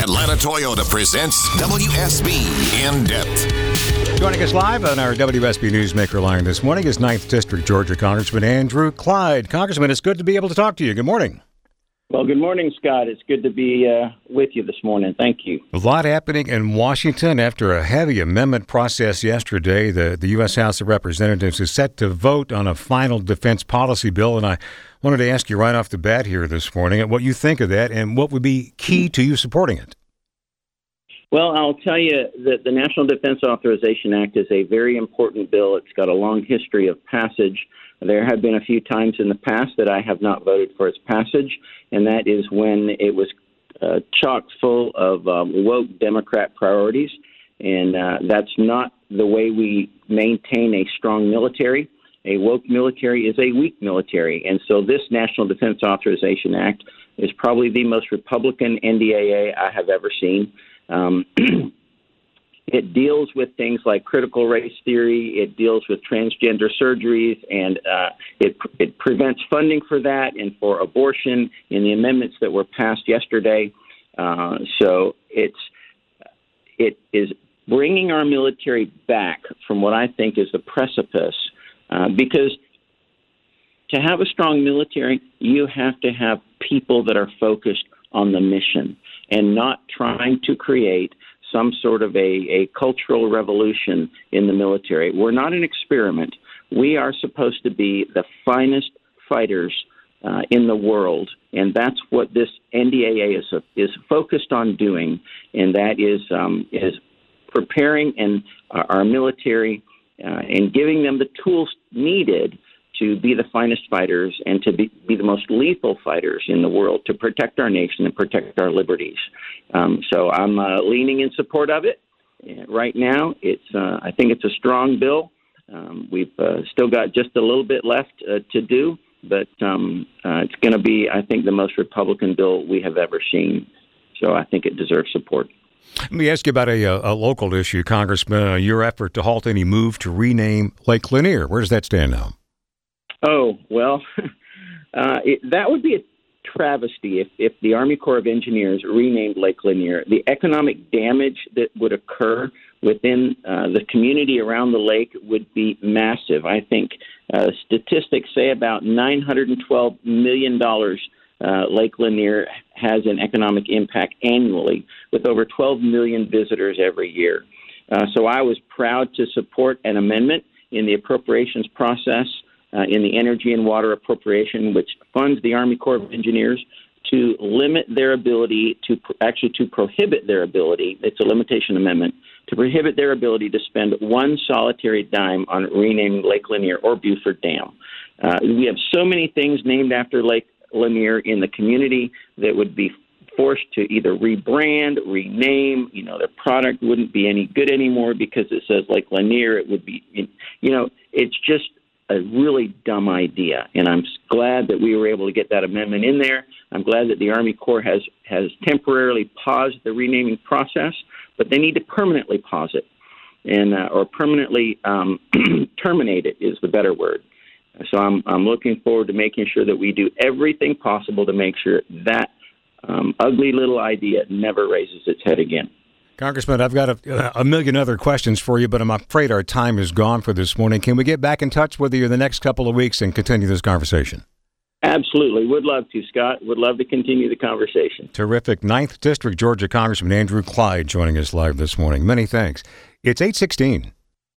Atlanta Toyota presents WSB In Depth. Joining us live on our WSB Newsmaker line this morning is 9th District Georgia Congressman Andrew Clyde. Congressman, it's good to be able to talk to you. Good morning. Well, good morning, Scott. It's good to be uh, with you this morning. Thank you. A lot happening in Washington after a heavy amendment process yesterday. The, the U.S. House of Representatives is set to vote on a final defense policy bill, and I wanted to ask you right off the bat here this morning what you think of that and what would be key to you supporting it. Well, I'll tell you that the National Defense Authorization Act is a very important bill. It's got a long history of passage. There have been a few times in the past that I have not voted for its passage, and that is when it was uh, chock full of um, woke Democrat priorities. And uh, that's not the way we maintain a strong military. A woke military is a weak military. And so this National Defense Authorization Act is probably the most Republican NDAA I have ever seen. Um, It deals with things like critical race theory. It deals with transgender surgeries, and uh, it it prevents funding for that and for abortion in the amendments that were passed yesterday. Uh, so it's it is bringing our military back from what I think is the precipice, uh, because to have a strong military, you have to have people that are focused on the mission and not trying to create some sort of a, a cultural revolution in the military. We're not an experiment. We are supposed to be the finest fighters uh, in the world, and that's what this NDAA is is focused on doing, and that is um, is preparing and uh, our military uh, and giving them the tools needed to be the finest fighters and to be, be the most lethal fighters in the world to protect our nation and protect our liberties. Um, so I'm uh, leaning in support of it. Right now, it's uh, I think it's a strong bill. Um, we've uh, still got just a little bit left uh, to do, but um, uh, it's going to be, I think, the most Republican bill we have ever seen. So I think it deserves support. Let me ask you about a, a local issue, Congressman. Uh, your effort to halt any move to rename Lake Lanier. Where does that stand now? Oh well, uh, it, that would be a travesty if, if the Army Corps of Engineers renamed Lake Lanier. The economic damage that would occur within uh, the community around the lake would be massive. I think uh, statistics say about $912 million uh, Lake Lanier has an economic impact annually with over 12 million visitors every year. Uh, so I was proud to support an amendment in the appropriations process uh, in the Energy and Water Appropriation, which funds the Army Corps of Engineers to limit their ability to actually to prohibit their ability. It's a limitation amendment to prohibit their ability to spend one solitary dime on renaming Lake Lanier or Buford Dam. Uh, we have so many things named after Lake Lanier in the community that would be forced to either rebrand, rename. You know, their product wouldn't be any good anymore because it says Lake Lanier. It would be, you know, it's just a really dumb idea. And I'm glad that we were able to get that amendment in there. I'm glad that the Army Corps has, has temporarily paused the renaming process, but they need to permanently pause it and uh, or permanently um, terminate it is the better word. So I'm, I'm looking forward to making sure that we do everything possible to make sure that um, ugly little idea never raises its head again. Congressman, I've got a, a, million other questions for you, but I'm afraid our time is gone for this morning. Can we get back in touch with you in the next couple of weeks and continue this conversation? Absolutely. Would love to, Scott. Would love to continue the conversation. Terrific. Ninth District, Georgia Congressman Andrew Clyde joining us live this morning. Many thanks. It's 816.